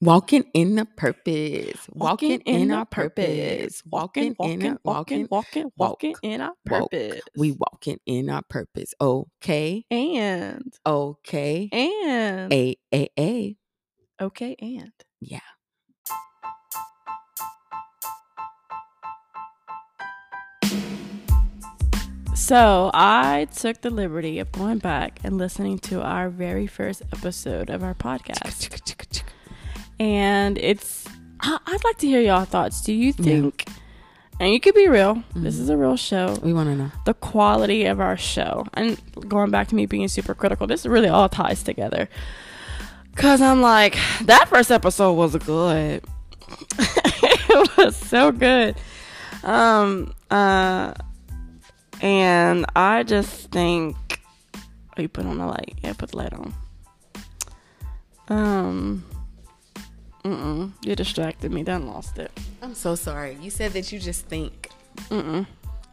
Walking in a purpose. Walking in our purpose. Walking in a walking. walking, walk, walking in our walk. purpose. We walking in our purpose. Okay. and Okay. and A A A. okay and Yeah. So I took the liberty of going back and listening to our very first episode of our podcast, and it's. I- I'd like to hear y'all thoughts. Do you Yeah. think? And you could be real. This is a real show. We want to know. the quality of our show. And going back to me being super critical, this really all ties together. Cause I'm like, that first episode was good. it was so good. Um uh and I just think oh you put on the light. Yeah, put the light on. Um Mm-mm. You distracted me, then lost it. I'm so sorry. You said that you just think. Mm-mm.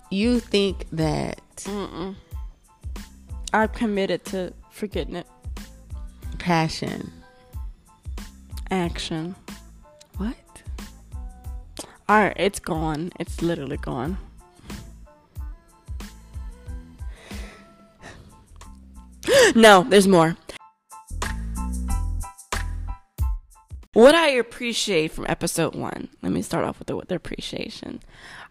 You think that Mm-mm. I'm committed to forgetting it. passion. Action. What? Alright, it's gone. It's literally gone. no, there's more. What I appreciate from episode one, let me start off with the, with the appreciation.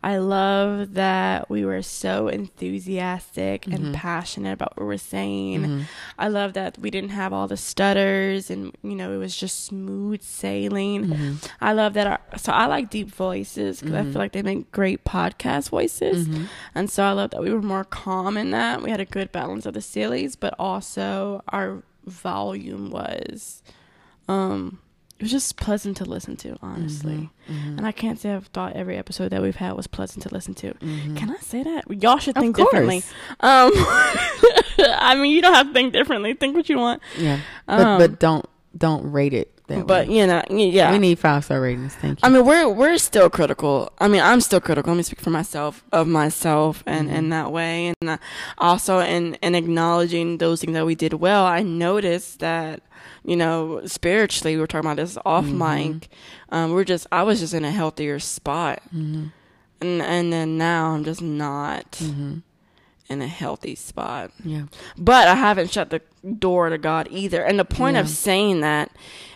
I love that we were so enthusiastic and mm-hmm. passionate about what we're saying. Mm-hmm. I love that we didn't have all the stutters and, you know, it was just smooth sailing. Mm-hmm. I love that. Our, so I like deep voices because I feel like they make great podcast voices. And so I love that we were more calm in that. We had a good balance of the sillies, but also our volume was, um, it was just pleasant to listen to, honestly. Mm-hmm. And I can't say I've thought every episode that we've had was pleasant to listen to. Can I say that? Y'all should think differently. Um, I mean, you don't have to think differently. Think what you want. Yeah. But Um, but don't don't rate it that But way. you know, yeah. We need five star ratings. Thank you. I mean, we're we're still critical. I mean, I'm still critical. Let me speak for myself of myself, and in that way, and uh, also in in acknowledging those things that we did well. I noticed that you know spiritually, we were talking about this off mic. Um, we're just I was just in a healthier spot, and and then now I'm just not in a healthy spot yeah. but I haven't shut the door to God either. And the point of saying that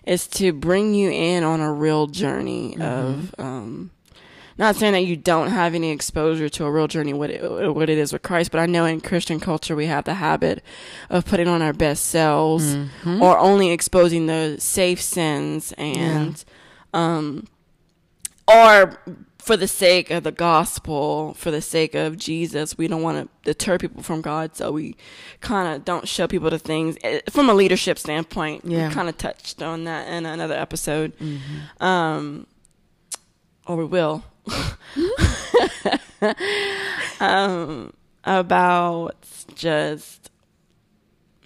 is to bring you in on a real journey Mm-hmm. of, um, not saying that you don't have any exposure to a real journey, what it, what it is with Christ, but I know in Christian culture we have the habit of putting on our best selves Mm-hmm. or only exposing the safe sins and, um, or for the sake of the gospel, for the sake of Jesus, we don't want to deter people from God, so we kind of don't show people the things eh, from a leadership standpoint. Yeah. We kind of touched on that in another episode, um, or we will, um, about just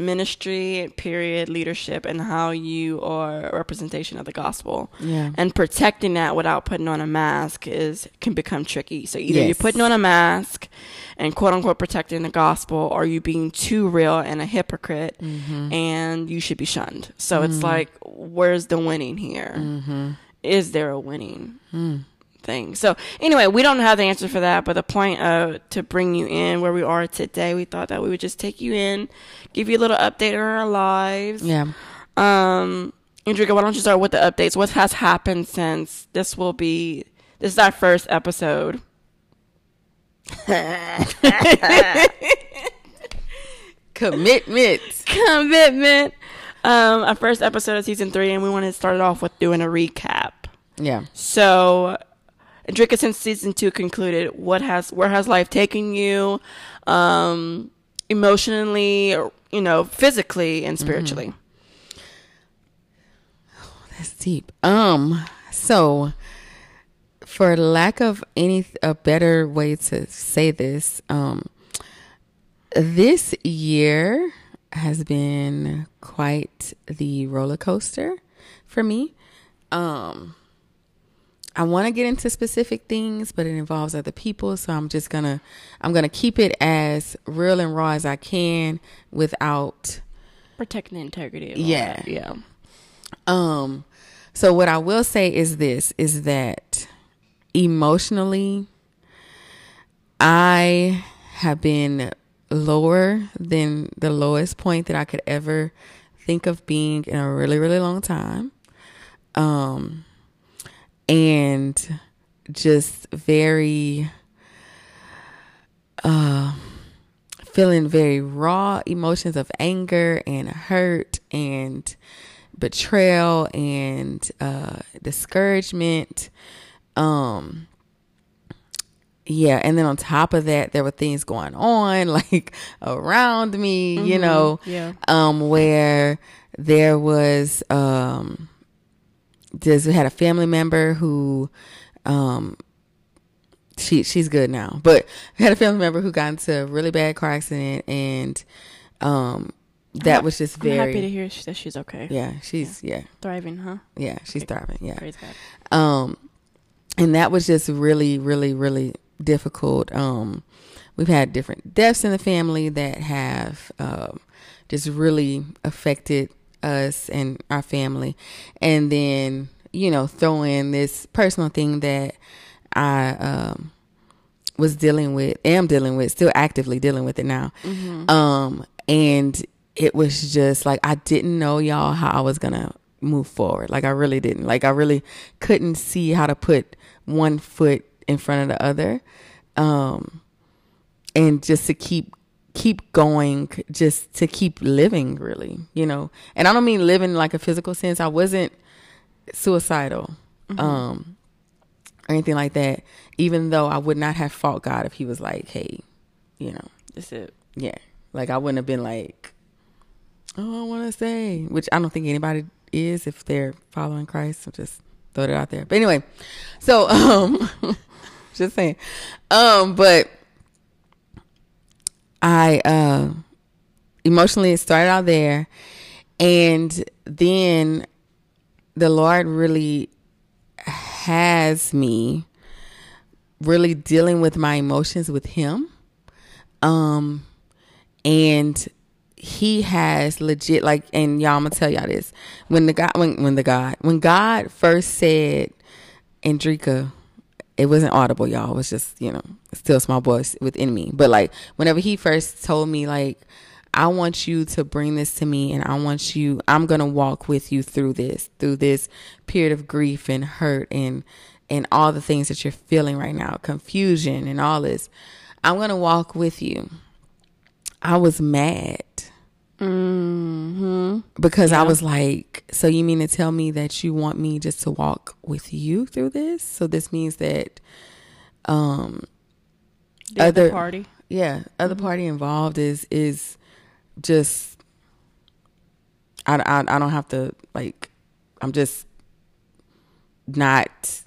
ministry, period, leadership, and how you are a representation of the gospel Yeah. and protecting that without putting on a mask is can become tricky. So either you're putting on a mask and quote unquote protecting the gospel, or you being too real and a hypocrite, Mm-hmm. and you should be shunned. So it's like, where's the winning here? Mm-hmm. Is there a winning? Mm. Thing. So anyway, we don't have the answer for that, but the point of to bring you in where we are today, we thought that we would just take you in, give you a little update on our lives. Yeah. Um, Andrika, why don't you start with the updates? What has happened since this will be this is our first episode? Commitment. Commitment. Um, our first episode of season three, and we want to start it off with doing a recap. Yeah. So, Andrika, since season two concluded, what has where has life taken you, um, emotionally, or, you know, physically and spiritually? That's deep. Um, so for lack of any a better way to say this, um, this year has been quite the roller coaster for me. Um, I want to get into specific things, but it involves other people, so I'm just gonna I'm gonna keep it as real and raw as I can without Protecting the integrity. Of Yeah. that, yeah. Um, So what I will say is this is that emotionally I have been lower than the lowest point that I could ever think of being in a really really long time. Um and just very uh feeling very raw emotions of anger and hurt and betrayal and uh, discouragement. Um, yeah, and then on top of that, there were things going on like around me, mm-hmm. you know, yeah. um, where there was um, just had a family member who um she she's good now. But I had a family member who got into a really bad car accident, and um, that I'm, was just very I'm happy to hear that she's okay. Yeah, she's yeah, yeah. thriving, huh? Yeah, she's okay. thriving. Yeah, Praise God. Um, and that was just really, really, really difficult. Um, we've had different deaths in the family that have um, just really affected us and our family, and then you know throw in this personal thing that I um, was dealing with, am dealing with, still actively dealing with it now. Mm-hmm. Um, and it was just like I didn't know y'all how I was gonna move forward. Like I really didn't. Like I really couldn't see how to put one foot in front of the other. Um, and just to keep keep going just to keep living really you know and i don't mean living like a physical sense i wasn't suicidal mm-hmm. um or anything like that. Even though I would not have fought God if He was like, "Hey, you know, that's it." Yeah, like I wouldn't have been like, "Oh, I want to say," which I don't think anybody is if they're following Christ. So just throw it out there. But anyway, so um, just saying, um, but I uh emotionally started out there, and then the Lord really has me really dealing with my emotions with him. Um and he has legit like and y'all I'm gonna tell y'all this. When the God when when the God when God first said Andrika it wasn't audible, y'all. It was just, you know, still small voice within me. But like whenever he first told me like I want you to bring this to me and I want you, I'm going to walk with you through this, through this period of grief and hurt and, and all the things that you're feeling right now, confusion and all this. I'm going to walk with you. I was mad. Mm-hmm. Because yeah. I was like, so you mean to tell me that you want me just to walk with you through this? So this means that, um, the other party, yeah, other mm-hmm. party involved is is just I, I I don't have to like I'm just not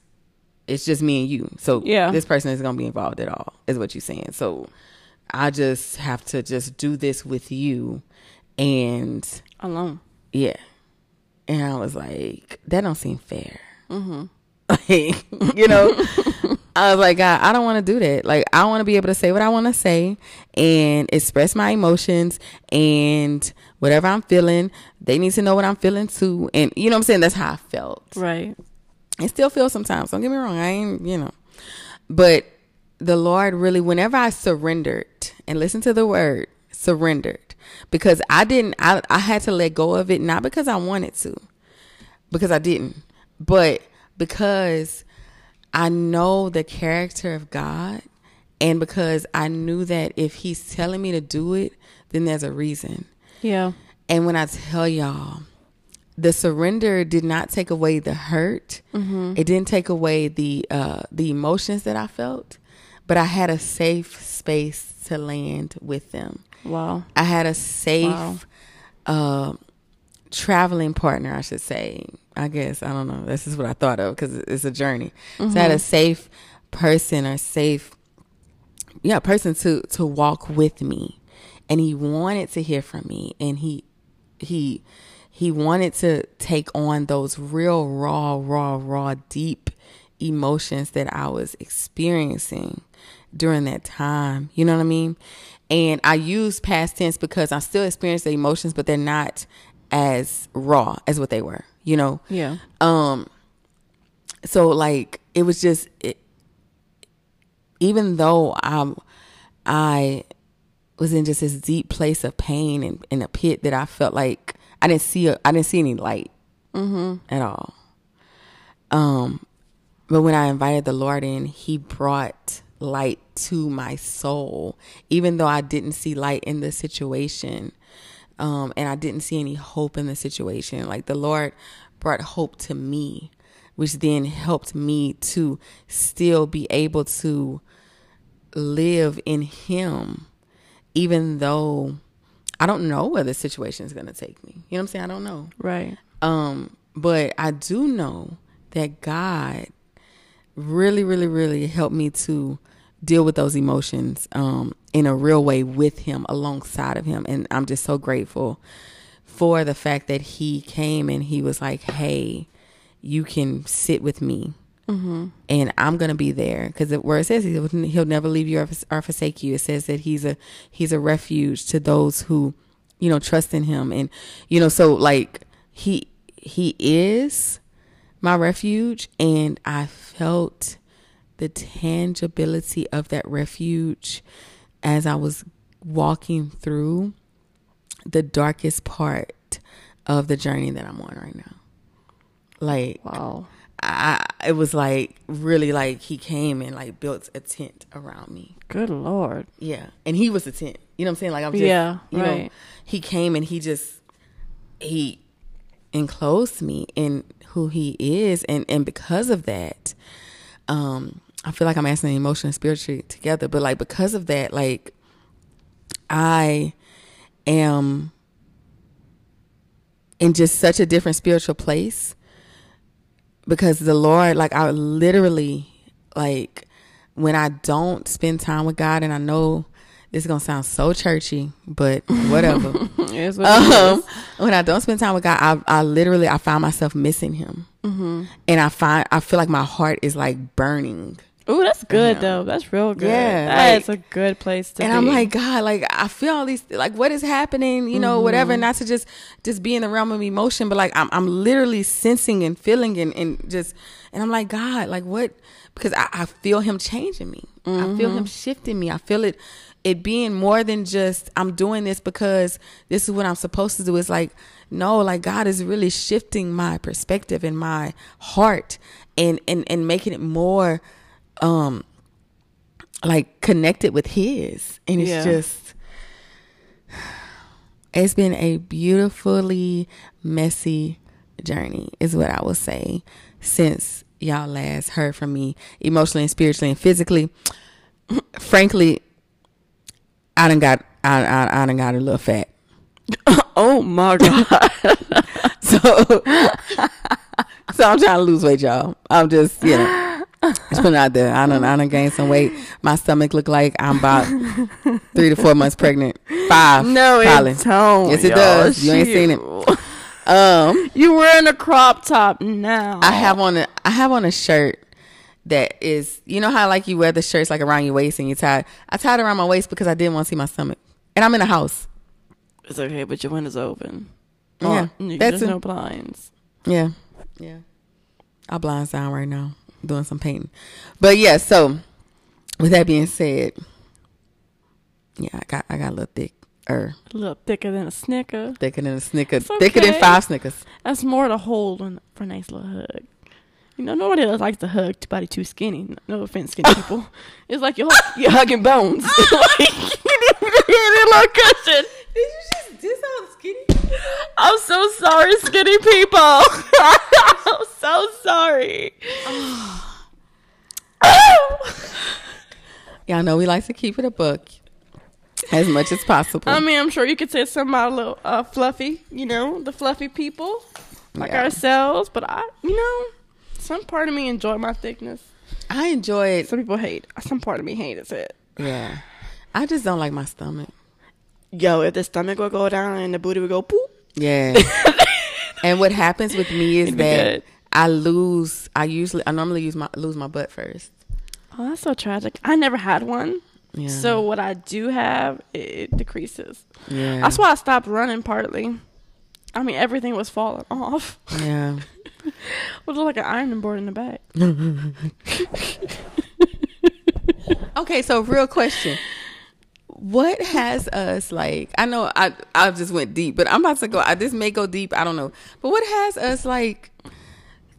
it's just me and you. So yeah. this person is gonna be involved at all, is what you're saying. So I just have to just do this with you and alone. Yeah. And I was like, that don't seem fair. Mm-hmm. Like, you know, I was like, God, I don't want to do that. Like, I want to be able to say what I want to say and express my emotions and whatever I'm feeling. They need to know what I'm feeling too. And you know what I'm saying? That's how I felt. Right. I still feel sometimes. Don't get me wrong. I ain't, you know. But the Lord really, whenever I surrendered and listened to the word, surrendered, because I didn't, I, I had to let go of it, not because I wanted to, because I didn't, but because I know the character of God. And because I knew that if He's telling me to do it, then there's a reason. Yeah. And when I tell y'all, the surrender did not take away the hurt. Mm-hmm. It didn't take away the uh, the emotions that I felt, but I had a safe space to land with them. Wow! I had a safe wow. uh, traveling partner, I should say. I guess I don't know. This is what I thought of because it's a journey. Mm-hmm. So I had a safe person or safe, yeah, person to to walk with me, and he wanted to hear from me, and he he he wanted to take on those real raw, raw, raw, deep emotions that I was experiencing during that time. You know what I mean? And I use past tense because I still experience the emotions, but they're not as raw as what they were. you know. Yeah. Um so like it was just it, even though I'm I was in just this deep place of pain and in a pit that I felt like I didn't see a, I didn't see any light at all. Um but when I invited the Lord in, he brought light to my soul even though I didn't see light in the situation um, and I didn't see any hope in the situation. Like the Lord brought hope to me, which then helped me to still be able to live in Him, even though I don't know where the situation is going to take me. You know what I'm saying? I don't know. Right. Um, but I do know that God really, really, really helped me to deal with those emotions um, in a real way with Him, alongside of Him. And I'm just so grateful for the fact that He came and He was like, hey, you can sit with me. And I'm gonna be there because where it says he'll, he'll never leave you or, or forsake you. It says that he's a he's a refuge to those who, you know, trust in him. And you know, so like he he is my refuge and I felt the tangibility of that refuge as I was walking through the darkest part of the journey that I'm on right now. Like Wow. I it was like really like he came and like built a tent around me. Good lord. Yeah. And he was a tent. You know what I'm saying? Like I'm just Yeah, you know, right. he came and he just he enclosed me in who he is and and because of that um I feel like I'm asking emotion and spiritually together but like because of that like I am in just such a different spiritual place because the Lord, like I literally, like when I don't spend time with God, and I know this is gonna sound so churchy, but whatever. What um, when I don't spend time with God, I, I literally I find myself missing Him, Mm-hmm. and I find I feel like my heart is like burning. Ooh, that's good though. That's real good. Yeah, that's like- a good place to and be. I'm like, God, like I feel all these, like what is happening, you know, whatever. Mm-hmm. Not to just just be in the realm of emotion, but like I'm I'm literally sensing and feeling and, and just, and I'm like, God, like what? Because I, I feel Him changing me. I feel Him shifting me. I feel it, it being more than just I'm doing this because this is what I'm supposed to do. It's like no, like God is really shifting my perspective and my heart, and and and making it more. Um like connected with his. And it's Yeah. just it's been a beautifully messy journey is what i will say since y'all last heard from me emotionally and spiritually and physically. Frankly i done got i i, I done got a little fat. Oh my god. so so i'm trying to lose weight y'all. I'm just you know just putting out there. I don't. I done gained some weight. My stomach look like I'm about three to four months pregnant. Five. no, probably. it don't. Yes, it y'all. does. You ain't seen it. Um, You wearing a crop top now. I have on a. I have on a shirt that is. You know how like you wear the shirts like around your waist and you tie. I tied around my waist because I didn't want to see my stomach, and I'm in a house. It's okay, but your window's open. Yeah, Oh, that's there's it. no blinds. Yeah, yeah. I'll blinds down right now, doing some painting. But yeah, so with that being said, yeah, I got I got a little thick Er, A little thicker than a snicker. thicker than a snicker, It's thicker than five snickers. That's more to hold on for a nice little hug. You know, nobody else likes to hug somebody too skinny. No offense, skinny people. It's like you're, you're hugging bones. like, you need a little cushion. Did you just diss all the skinny? I'm so sorry, skinny people. I'm so sorry. Y'all know we like to keep it a book as much as possible. I mean, I'm sure you could say something about a little uh, fluffy, you know, the fluffy people like Yeah. ourselves. But I, you know, some part of me enjoy my thickness. I enjoy it. Some people hate. Some part of me hates it. Yeah, I just don't like my stomach. Yo, if the stomach would go down and the booty would go poop, Yeah. and what happens with me is that good. I lose. I usually, I normally use my lose my butt first. oh, that's so tragic. I never had one, Yeah. so what I do have, it, it decreases. yeah, That's why I stopped running. Partly, I mean, everything was falling off. Yeah. It was like an ironing board in the back. Okay, so real question. What has us like I know I I just went deep, but I'm about to go I this may go deep, I don't know. But what has us like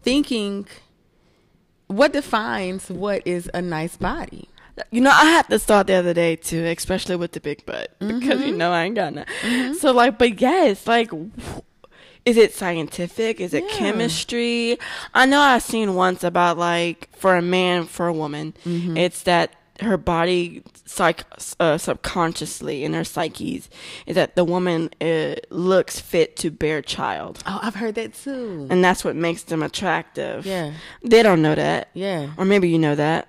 thinking what defines what is a nice body? You know, I had this thought the other day too, especially with the big butt, because you mm-hmm. know I ain't got none. Mm-hmm. So like, but yes, like, is it scientific? Is it Yeah. chemistry? I know I've seen once about like for a man, for a woman, mm-hmm. it's that her body psych uh, subconsciously in her psyches is that the woman uh, looks fit to bear child, Oh, I've heard that too. and that's what makes them attractive. Yeah. they don't know that, Yeah. or maybe you know that.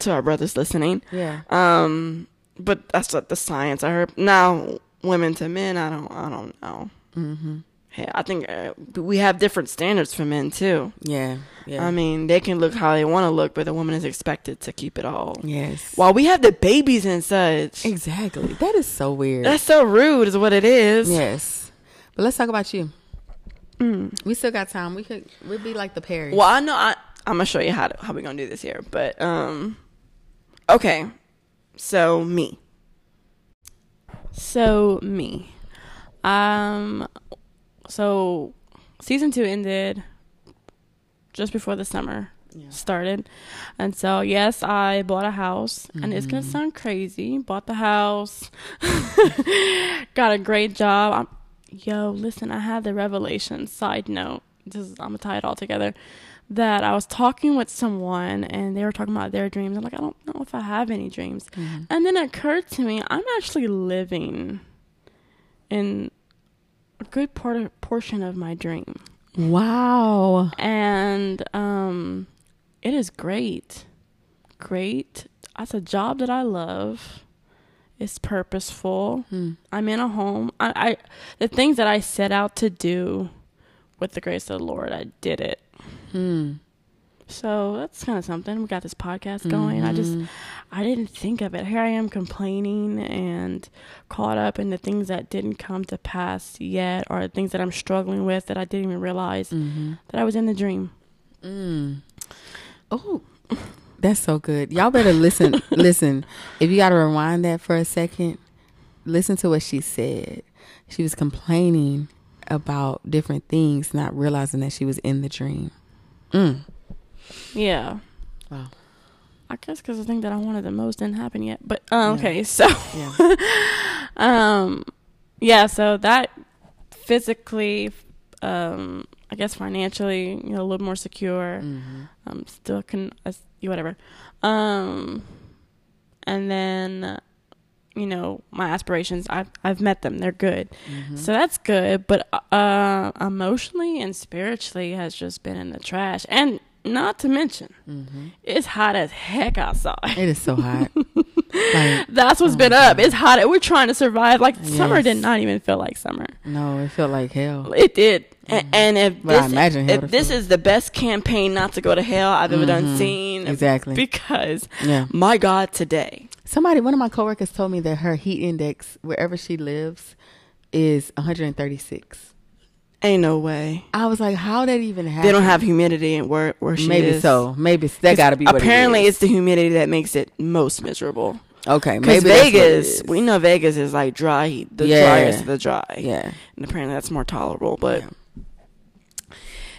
To our brothers listening, Yeah. um, but that's what the science I heard. Now, women to men, I don't, I don't know. Mhm. Hey, I think uh, we have different standards for men too. Yeah. Yeah. I mean, they can look how they want to look, but the woman is expected to keep it all. yes. While we have the babies and such, Exactly. That is so weird. that's so rude, is what it is. yes. But let's talk about you. Mm. We still got time. We could we'd be like the Perry. Well, I know I, I'm gonna show you how to, how we gonna do this here, but um, okay. So me. So me. Um, so season two ended just before the summer Yeah. started, and so yes, I bought a house, and it's gonna Mhm. sound crazy. Bought the house, got a great job. I'm, yo, listen, I had the revelation. Side note, this is, I'm gonna tie it all together. That I was talking with someone, and they were talking about their dreams. I'm like, I don't know if I have any dreams. Mhm. And then it occurred to me, I'm actually living in good part of, portion of my dream. Wow. And um it is great. Great. That's a job that I love. It's purposeful. Hmm. I'm in a home. I, I the things that I set out to do with the grace of the Lord, I did it. Hmm. So that's kind of something. We got this podcast going. I just Mhm. I didn't think of it. Here I am complaining and caught up in the things that didn't come to pass yet, or the things that I'm struggling with that I didn't even realize Mhm. that I was in the dream. Mm. Oh, that's so good. Y'all better listen. listen. If you got to rewind that for a second, listen to what she said. She was complaining about different things, not realizing that she was in the dream. Mm. Yeah. Wow. I guess because the thing that I wanted the most didn't happen yet. But uh, Yeah. okay, so Yeah. um, yeah, so that physically, um, I guess financially, you know, a little more secure. Mhm. um still can uh, whatever um and then uh, you know my aspirations i've i've met them they're good Mhm. so that's good but uh emotionally and spiritually has just been in the trash and not to mention Mhm. it's hot as heck outside It is so hot. like, that's what's Oh, been up God. it's hot we're trying to survive like summer did not even feel like summer no, it felt like hell. it did A- and if But I this, imagine if this feel. is the best campaign not to go to hell i've ever done Mhm. seen Exactly. because Yeah. my god today Somebody, one of my coworkers told me that her heat index, wherever she lives, is 136. Ain't no way. I was like, how that even happen? They don't have humidity in where where she Maybe is. so. Maybe that got to be. Apparently, it is. it's the humidity that makes it most miserable. okay. Because Maybe that's what it Vegas, we know Vegas is like dry heat, the Yeah. driest of the dry. Yeah. And apparently, that's more tolerable. But Yeah.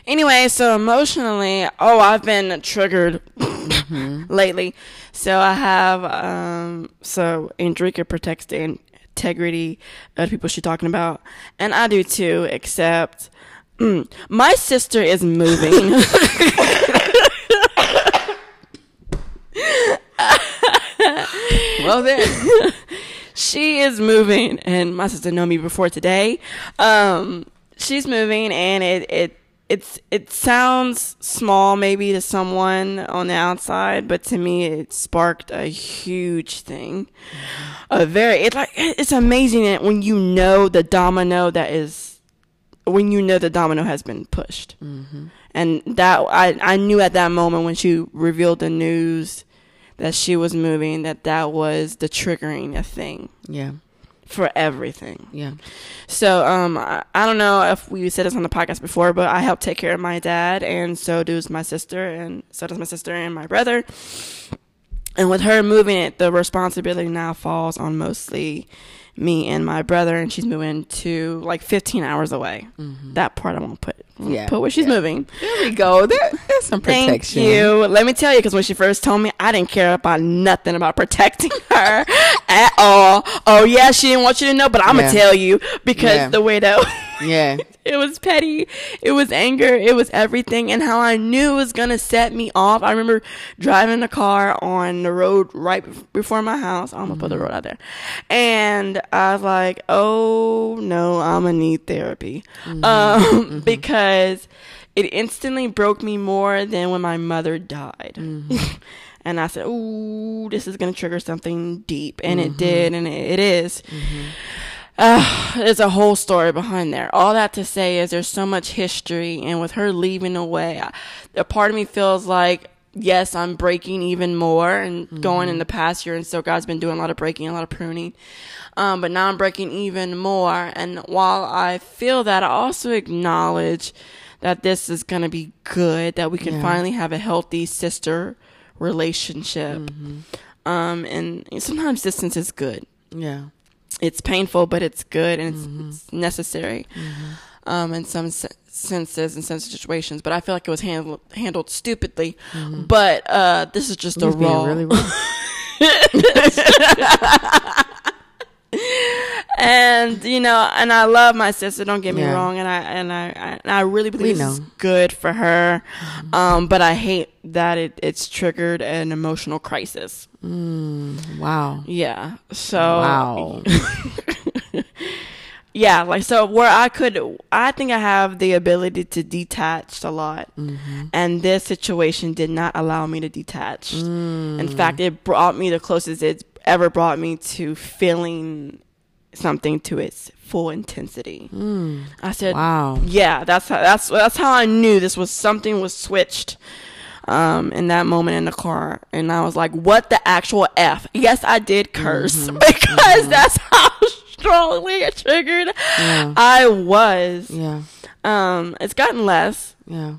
anyway, so emotionally, oh, I've been triggered Mhm. lately. So I have um so Andrika protects the integrity of people she's talking about, and I do too. Except mm, my sister is moving. Well then. she is moving, and my sister know me before today. Um, she's moving, and it it it's it sounds small maybe to someone on the outside, but to me, it sparked a huge thing. A very it's like it's amazing that when you know the domino that is when you know the domino has been pushed hmm and that I I knew at that moment when she revealed the news that she was moving that that was the triggering thing Yeah. For everything. Yeah. So um, I, I don't know if we said this on the podcast before, but I help take care of my dad, and so does my sister, and so does my sister and my brother. And with her moving it, the responsibility now falls on mostly me and my brother, and she's moving to like 15 hours away. That part I won't put. Yeah, put where she's yeah. moving. There we go. There, there's some protection. Thank you. Let me tell you, because when she first told me, I didn't care about nothing about protecting her at all. Oh yeah, she didn't want you to know, but I'm Yeah. gonna tell you because Yeah. the way that Yeah. it was petty, it was anger, it was everything, and how I knew it was gonna set me off. I remember driving the car on the road right before my house. I'm gonna put the mm-hmm. road out there, and I was like, "Oh no, I'm gonna need therapy," mm-hmm. um, mm-hmm. because it instantly broke me more than when my mother died. Mm-hmm. and I said, "Ooh, this is gonna trigger something deep," and it mm-hmm. did, and it, it is. Mm-hmm. Uh, there's a whole story behind there. All that to say is there's so much history, and with her leaving away, I, a part of me feels like yes, I'm breaking even more and going in the past year, and so God's been doing a lot of breaking, a lot of pruning. Um, but now I'm breaking even more, and while I feel that, I also acknowledge that this is gonna be good, that we can Yeah. finally have a healthy sister relationship. Um, and sometimes distance is good Yeah. it's painful, but it's good and it's, it's necessary um, in some se- senses and some situations. But I feel like it was handled handled stupidly. But uh, this is just a raw. really and you know, and I love my sister. Don't get me Yeah. wrong, and I and I I, and I really believe We this is know. good for her. Um, but I hate that it it's triggered an emotional crisis. Wow. Yeah. So Wow. yeah like so where i could i think i have the ability to detach a lot. Mm-hmm. And this situation did not allow me to detach. Mm. In fact it brought me the closest it's ever brought me to feeling something to its full intensity. Mm. I said Wow. yeah that's how that's that's how i knew this was something was switched um in that moment in the car. And i was like what the actual f? Yes i did curse. Mm-hmm. Because mm-hmm. that's how strongly triggered Yeah. i was Yeah. um it's gotten less Yeah.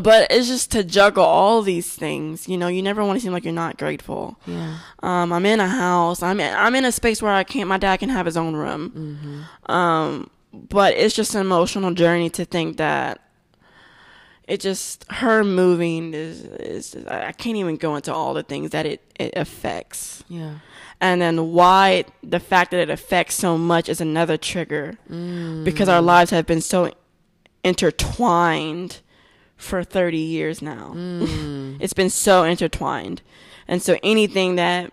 but it's just to juggle all these things you know you never want to seem like you're not grateful Yeah. um, I'm in a house. I'm in, I'm in a space where I can't. My dad can have his own room. Um, but it's just an emotional journey to think that it just her moving is is I can't even go into all the things that it it affects. Yeah. And then why the fact that it affects so much is another trigger because our lives have been so intertwined for 30 years now. Mm. it's been so intertwined. And so anything that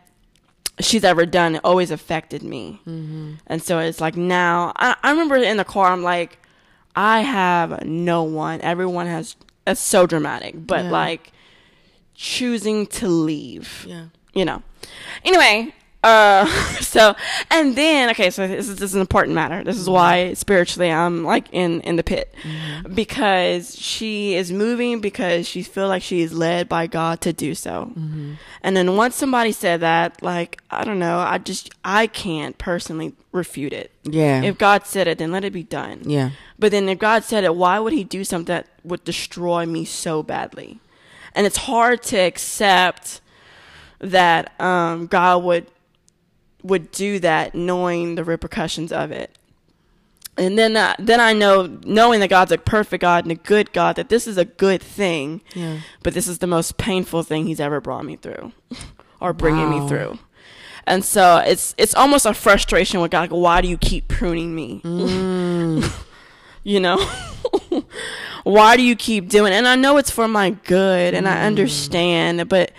she's ever done it always affected me. Mm-hmm. And so it's like now, I, I remember in the car, I'm like, I have no one. Everyone has, that's so dramatic, but Yeah. like choosing to leave Yeah. you know. Anyway, uh, so and then okay, so this is, this is an important matter. This is why spiritually I'm like in in the pit because she is moving because she feel like she is led by God to do so. And then once somebody said that, like I don't know, I just I can't personally refute it. Yeah. If God said it, then let it be done. yeah. But then if God said it, why would he do something that would destroy me so badly? And it's hard to accept that um, God would would do that knowing the repercussions of it. And then uh, then I know knowing that God's a perfect God and a good God that this is a good thing. Yeah. But this is the most painful thing he's ever brought me through or bringing Wow. me through. And so it's it's almost a frustration with God. Like, why do you keep pruning me? you know? why do you keep doing It? And I know it's for my good and I understand, but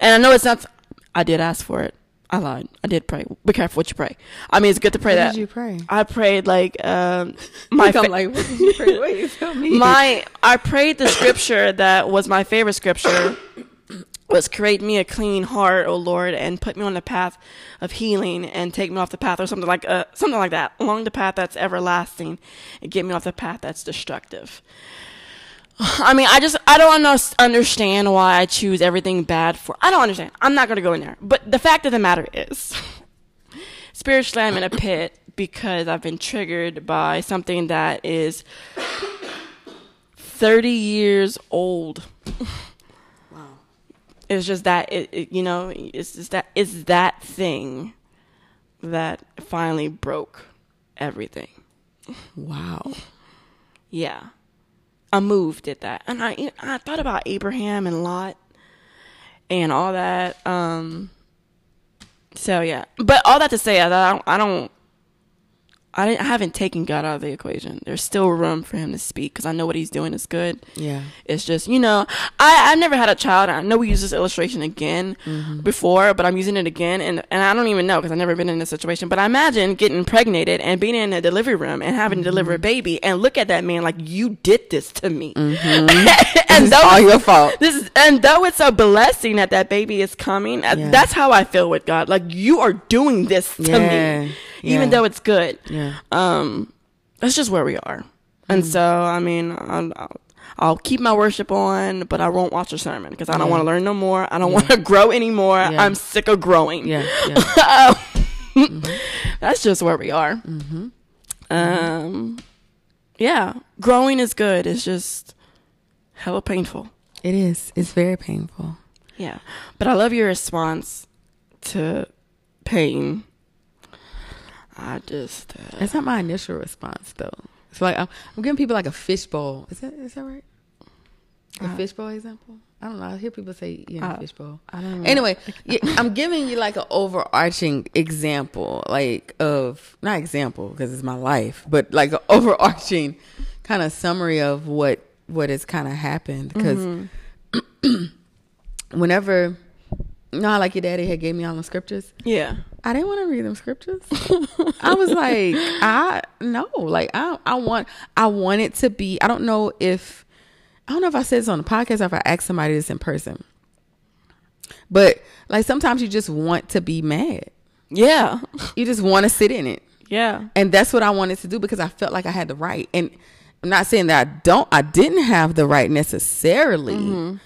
and I know it's not I did ask for it. I lied. I did pray. Be careful what you pray. I mean, it's good to pray What that. did you pray? I prayed like um my fa- like, what did you pray? Wait, you tell me. my I prayed the scripture that was my favorite scripture was create me a clean heart, O Lord, and put me on the path of healing and take me off the path or something like uh, something like that, along the path that's everlasting and get me off the path that's destructive. I mean, I just I don't understand why I choose everything bad for. I don't understand. I'm not going to go in there. But the fact of the matter is spiritually I'm in a pit because I've been triggered by something that is 30 years old. Wow. It's just that it, it you know, it's just that it's that thing that finally broke everything. Wow. Yeah. A move did that. And I I thought about Abraham and Lot and all that. Um so yeah. But all that to say I don't I don't I, I haven't taken God out of the equation. There's still room for him to speak because I know what he's doing is good. Yeah. It's just, you know, I, I've never had a child. I know we use this illustration again Mm-hmm. before, but I'm using it again. And, and I don't even know because I've never been in this situation. But I imagine getting impregnated and being in a delivery room and having to deliver Mm-hmm. a baby and look at that man like, you did this to me. and It's though all it's- your fault. this is, and though it's a blessing that that baby is coming, uh, Yeah. that's how I feel with God. Like you are doing this to Yeah. me, even Yeah. though it's good. Yeah. Um, that's just where we are. And Mm-hmm. so, I mean, I'll, I'll, I'll keep my worship on, but I won't watch a sermon because I don't Yeah. want to learn no more. I don't want to grow anymore. Yeah. I'm sick of growing. Yeah. Yeah. That's just where we are. Mm-hmm. Um, yeah, growing is good. It's just hella painful. it is. It's very painful. Yeah, but I love your response to pain. I just uh, That's not my initial response though. It's like I'm, I'm giving people like a fishbowl. Is that is that right? A Uh, fishbowl example? I don't know. I hear people say know Uh, fishbowl. I don't know. Anyway, yeah, I'm giving you like an overarching example, like of not example because it's my life, but like an overarching kind of summary of what what has kind of happened. Because Mm-hmm. whenever, you know, how like your daddy had gave me all the scriptures. yeah, I didn't want to read them scriptures. I was like, I no, like I I want I want it to be. I don't know if I don't know if I said this on the podcast or if I asked somebody this in person. But like sometimes you just want to be mad. yeah, You just want to sit in it. yeah. And that's what I wanted to do because I felt like I had the right. And I'm not saying that I don't I didn't have the right necessarily. Mm-hmm.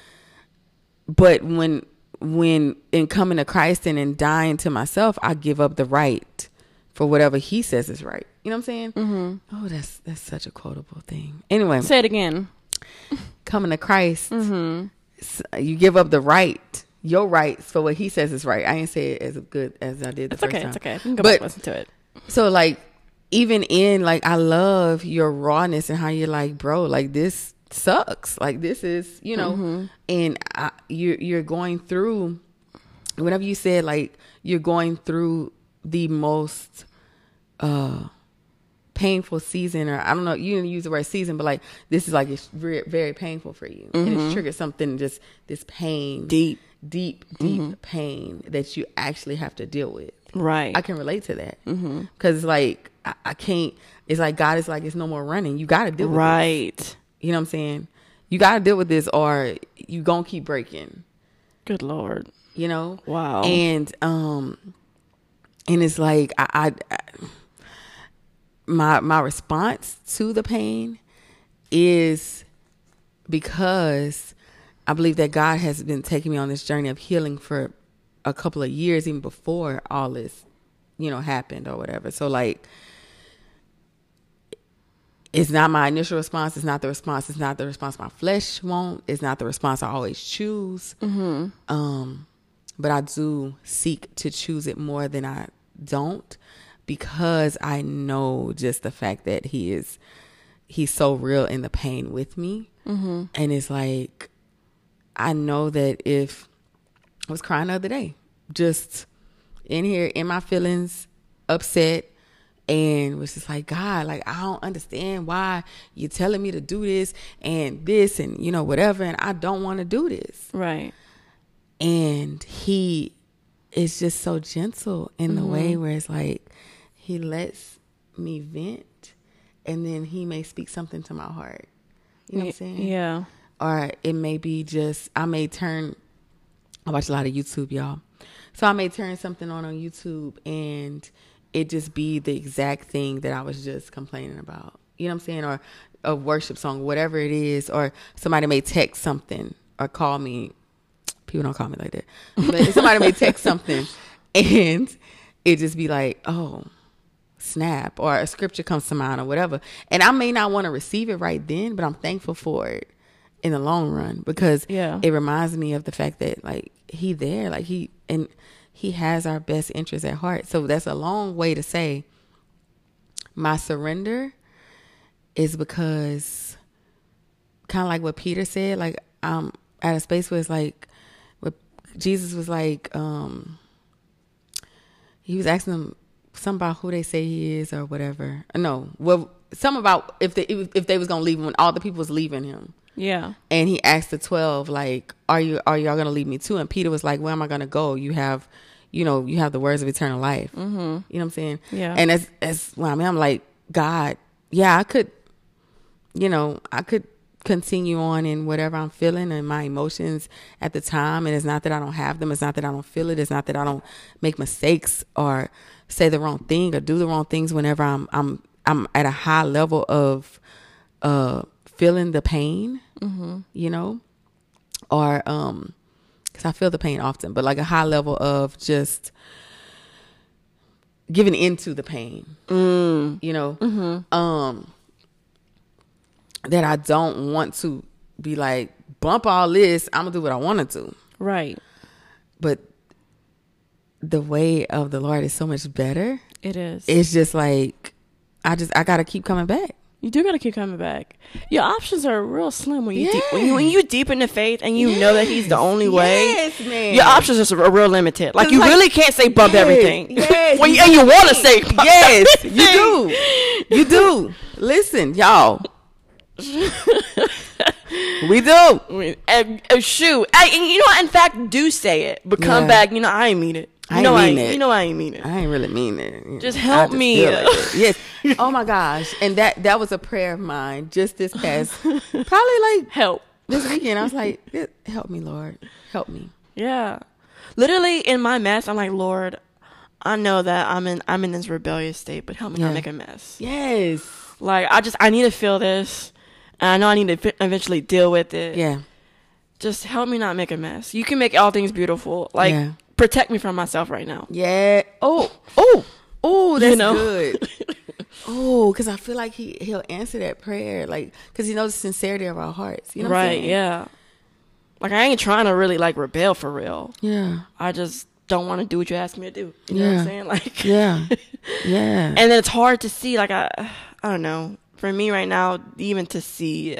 But when when in coming to Christ and in dying to myself, I give up the right for whatever he says is right. You know what I'm saying? Mm-hmm. Oh, that's that's such a quotable thing. Anyway, Say it again. coming to Christ, Mm-hmm. you give up the right, your rights for what he says is right. I ain't say it as good as I did the It's first okay. time. It's okay. You can go But- back listen to it. So like even in like I love your rawness and how you're like, bro, like this sucks. Like this is, you know, mm-hmm. and I, you're you're going through whenever you said like you're going through the most uh painful season or I don't know, you didn't use the word season, but like this is like it's very, very painful for you. And it's mm-hmm. triggered something just this pain Deep. deep, deep mm-hmm. pain that you actually have to deal with. Right. I can relate to that because like I, I can't. It's like God is like it's no more running. You got to deal with this. You know what I'm saying? You got to deal with this, or you gonna keep breaking. Good lord. You know? Wow. And um, and it's like I, I, I my my response to the pain is because I believe that God has been taking me on this journey of healing for a couple of years, even before all this, you know, happened or whatever. So like, it's not my initial response. It's not the response. It's not the response my flesh want. It's not the response I always choose. Um, but I do seek to choose it more than I don't because I know just the fact that he is he's so real in the pain with me. Mm-hmm. And it's like I know that if I was crying the other day, just in here in my feelings, upset, and was just like, God, like I don't understand why you're telling me to do this and this and you know whatever, and I don't want to do this. Right. and he is just so gentle in the way mm-hmm. where it's like he lets me vent and then he may speak something to my heart. You know what i'm saying? Yeah. or it may be just i may turn i watch a lot of youtube y'all. So i may turn something on on youtube and it just be the exact thing that i was just complaining about you know what i'm saying or a worship song whatever it is or somebody may text something or call me people don't call me like that but somebody may text something and it just be like, oh, snap, or a scripture comes to mind or whatever. And I may not want to receive it right then, but I'm thankful for it in the long run because Yeah. it reminds me of the fact that like he there, like he and he has our best interests at heart. So that's a long way to say my surrender is because kind of like what Peter said, like I'm at a space where it's like what Jesus was like, um he was asking them something about who they say he is or whatever. No, well, something about if they if they was gonna leave him when all the people was leaving him Yeah. and he asked the 12 like are you are y'all gonna leave me too and peter was like where am i gonna go you have you know you have the words of eternal life. Mm-hmm. you know what i'm saying? Yeah. and as as well i mean i'm like god yeah i could you know i could continue on in whatever i'm feeling and my emotions at the time. And it's not that i don't have them. It's not that i don't feel it. It's not that i don't make mistakes or say the wrong thing or do the wrong things whenever i'm i'm i'm at a high level of uh feeling the pain you know? Or um because i feel the pain often but like a high level of just giving into the pain. You know? Um that i don't want to be like bump all this i'm gonna do what i want to do. Right. but the way of the lord is so much better. It is. it's just like i just i gotta keep coming back you do gotta keep coming back. Your options are real slim when you deep, when you when you deep in the faith and you know that he's the only way. Yes, man. Your options are real limited. Like you like- really can't say bump Yes, everything. yes, when you, and you want to say yes, you do. You do. Listen, y'all. we do. And, and shoot, I, and you know, what? in fact, do say it, but come Yeah. back. You know, I ain't mean it. You I know, I mean ain't, it. You know, I ain't mean it. I ain't really mean it. Just I help me. like yes. Oh my gosh. And that that was a prayer of mine just this past probably like Help. this weekend. I was like, help me, Lord. Help me. Yeah. Literally in my mess, I'm like, Lord, I know that I'm in I'm in this rebellious state, but help me Yeah. not make a mess. Yes. Like I just I need to feel this. And I know I need to eventually deal with it. Yeah. Just help me not make a mess. You can make all things beautiful. Like Yeah. Protect me from myself right now. Yeah. Oh. Oh. Oh, that's know? good. oh, because I feel like he he'll answer that prayer, like because he knows the sincerity of our hearts. You know, what I'm right, saying? yeah. Like I ain't trying to really like rebel for real. Yeah. I just don't want to do what you asked me to do. You know what I'm saying? Like Yeah. Yeah. and then it's hard to see like I I don't know. For me right now, even to see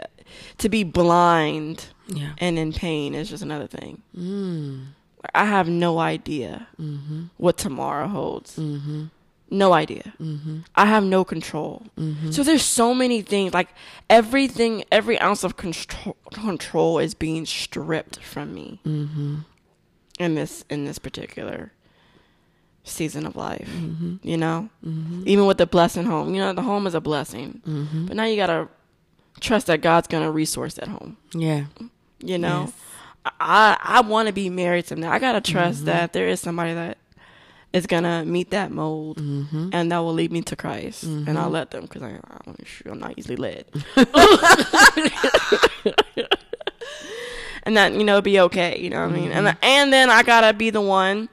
to be blind yeah. and in pain is just another thing. Mm. I have no idea Mm-hmm. what tomorrow holds. Mm-hmm. No idea. Mm-hmm. I have no control. Mm-hmm. So there's so many things like everything every ounce of control control is being stripped from me Mm-hmm. in this in this particular season of life. Mm-hmm. You know? Mm-hmm. Even with the blessing home. You know, the home is a blessing. Mm-hmm. But now you got to trust that God's going to resource that home. Yeah. You know? Yes. I I want to be married someday. I got to trust Mm-hmm. that there is somebody that is going to meet that mold Mm-hmm. and that will lead me to Christ. And Mhm. I'll let them because I, I'm, sure I'm not easily led. and that, you know, be okay. You know what I mean? Mm-hmm. And, and then I got to be the one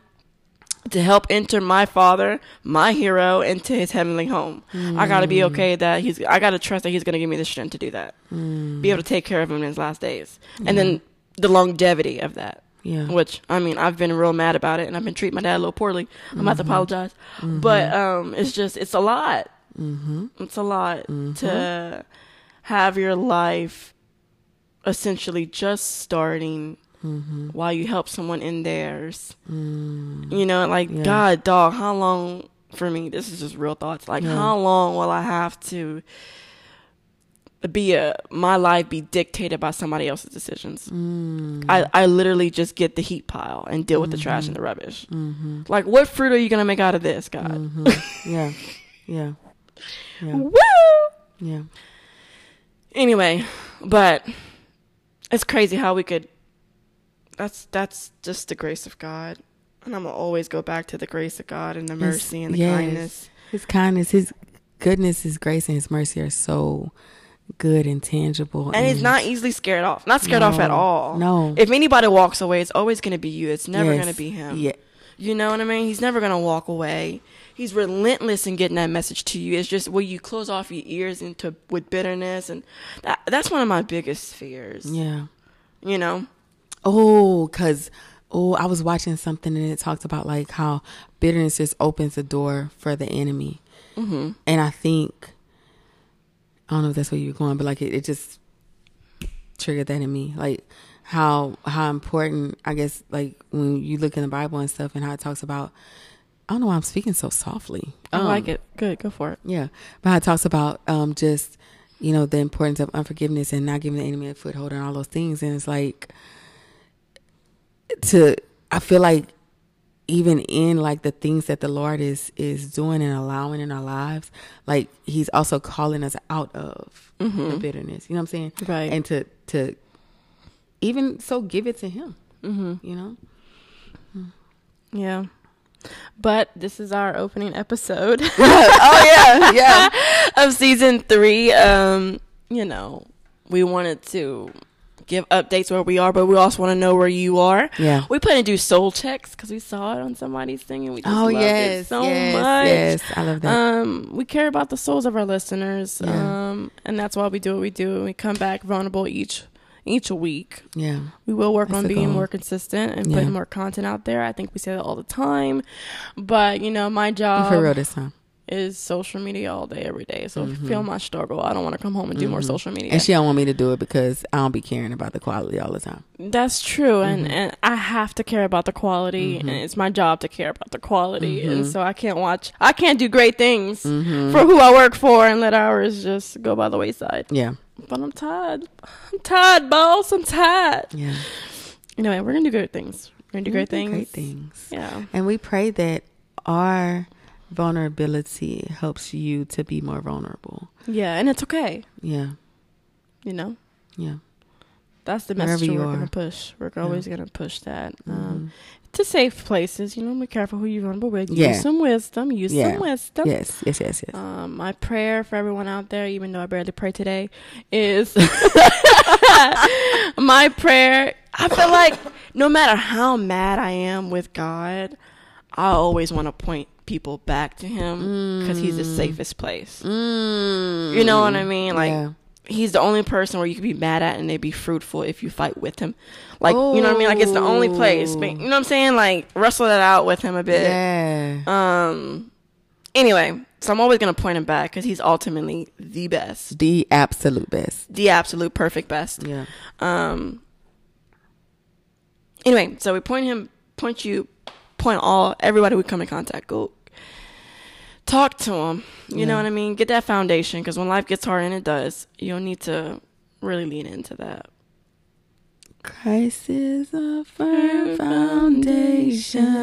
to help enter my father, my hero, into his heavenly home. I got to be okay that he's, I got to trust that he's going to give me the strength to do that. Mm. Be able to take care of him in his last days. And then the longevity of that. Yeah. Which I mean, I've been real mad about it, and I've been treating my dad a little poorly. I'm about to apologize, but um, it's just it's a lot. Mm-hmm. It's a lot to have your life essentially just starting Mm-hmm. while you help someone in theirs. Mm. You know, like Yeah. God, dog, how long for me? This is just real thoughts. Like, Yeah. how long will I have to be a my life be dictated by somebody else's decisions? Mm. I, I literally just get the heat pile and deal with the trash and the rubbish. Mm-hmm. Like, what fruit are you gonna make out of this, God? Mm-hmm. Yeah. Yeah. Yeah. Woo! Yeah. Anyway, but it's crazy how we could. That's that's just the grace of God, and I'm gonna always go back to the grace of God and the mercy and the yes. kindness. His kindness, his goodness, his grace, and his mercy are so good and tangible. And he's not easily scared off. Not scared off at all. No. If anybody walks away, it's always gonna be you. It's never Yes. gonna be him. Yeah. You know what I mean? He's never gonna walk away. He's relentless in getting that message to you. It's just will you close off your ears into with bitterness, and that that's one of my biggest fears. Yeah. You know. Oh, cause oh, I was watching something and it talked about like how bitterness just opens the door for the enemy, Mm-hmm. and I think I don't know if that's where you're going, but like it, it just triggered that in me, like how how important I guess like when you look in the Bible and stuff and how it talks about. I don't know why I'm speaking so softly. I Um, like it. Good. Go for it. Yeah, but how it talks about um just you know the importance of unforgiveness and not giving the enemy a foothold and all those things, and it's like to I feel like even in like the things that the Lord is is doing and allowing in our lives, like He's also calling us out of the bitterness. You know what I'm saying? Right. And to to even so give it to Him. Mm-hmm. You know? Yeah. But this is our opening episode oh yeah, yeah. of season three. Um, you know, we wanted to give updates where we are, but we also want to know where you are. Yeah. We plan to do soul checks because we saw it on somebody's thing and we just Oh loved yes, it so yes, much. yes. I love that. Um, we care about the souls of our listeners. Yeah. Um, and that's why we do what we do. And we come back vulnerable each each week. yeah. We will work That's on being goal. more consistent and Yeah. putting more content out there. I think we say that all the time. But, you know, my job. For real this time. Is social media all day, every day. So if you feel my struggle, I don't want to come home and do more Mhm. social media. And she don't want me to do it because I don't be caring about the quality all the time. That's true, and Mhm. and I have to care about the quality, and Mhm. it's my job to care about the quality, and Mhm. so I can't watch, I can't do great things Mm-hmm. for who I work for and let ours just go by the wayside. yeah, But I'm tired. I'm tired, boss. I'm tired. yeah. Anyway, we're gonna do great things. We're gonna do great We things. Great things. Yeah. And we pray that our vulnerability helps you to be more vulnerable. Yeah, and it's okay. Yeah, You know, yeah. that's the Wherever message you we're are. gonna push. We're always gonna push that. Um, Mhm. to safe places. You know, be careful who you're vulnerable with. Yeah. Use some wisdom. Use Yeah. some wisdom. yes, yes, yes, yes. Um, my prayer for everyone out there, even though I barely pray today, is my prayer. I feel like no matter how mad I am with God, I always want to point people back to Him because He's the Mm. safest place. Mm. You know what I mean? Like Yeah. He's the only person where you can be mad at and they'd be fruitful if you fight with Him. Like you know what I mean? Like it's the only place. But, you know what I'm saying? Like wrestle that out with Him a bit. yeah. Um. Anyway, so I'm always gonna point him back because he's ultimately the best, the absolute best. the absolute perfect best. Yeah. Um. Anyway, so we point him, point you, point all everybody we come in contact. Go talk to them. You know what I mean? Get that foundation because when life gets hard, and it does, you'll need to really lean into that. Christ is a firm foundation.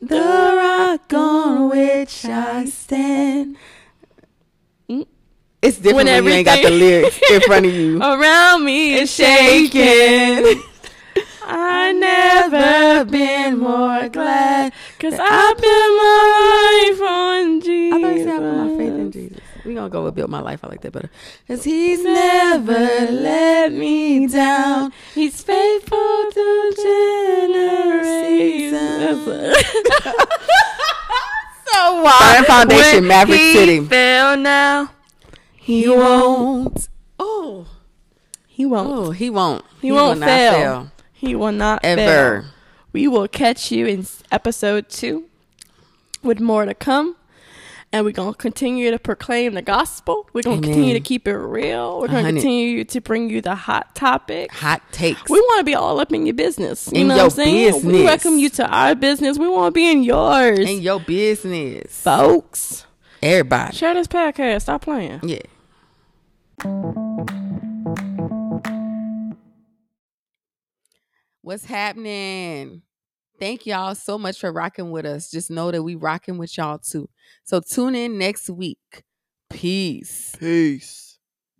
The rock on which I stand. Mm. It's different When when, you ain't got the lyrics in front of you. Around me is shaking. I never been more glad because I put my life on Jesus. I thought you said I put my faith in Jesus. We gonna go with build my life. I like that better. Cause He's never let me down. He's faithful to generations. so Firm foundation, When Maverick he City. Fell now. He won't. Oh, He won't. oh, he won't. He won't will fail. He will not fail. ever. We will catch you in episode two with more to come. And we're going to continue to proclaim the gospel. We're going to continue to keep it real. We're going to continue to bring you the hot topic. Hot takes. We want to be all up in your business. You In know your what I'm saying? We welcome you to our business. We want to be in yours. in your business, folks. everybody. Share this podcast. Stop playing. Yeah. What's happening? Thank y'all so much for rocking with us. Just know that we rocking with y'all too. So tune in next week. Peace. Peace.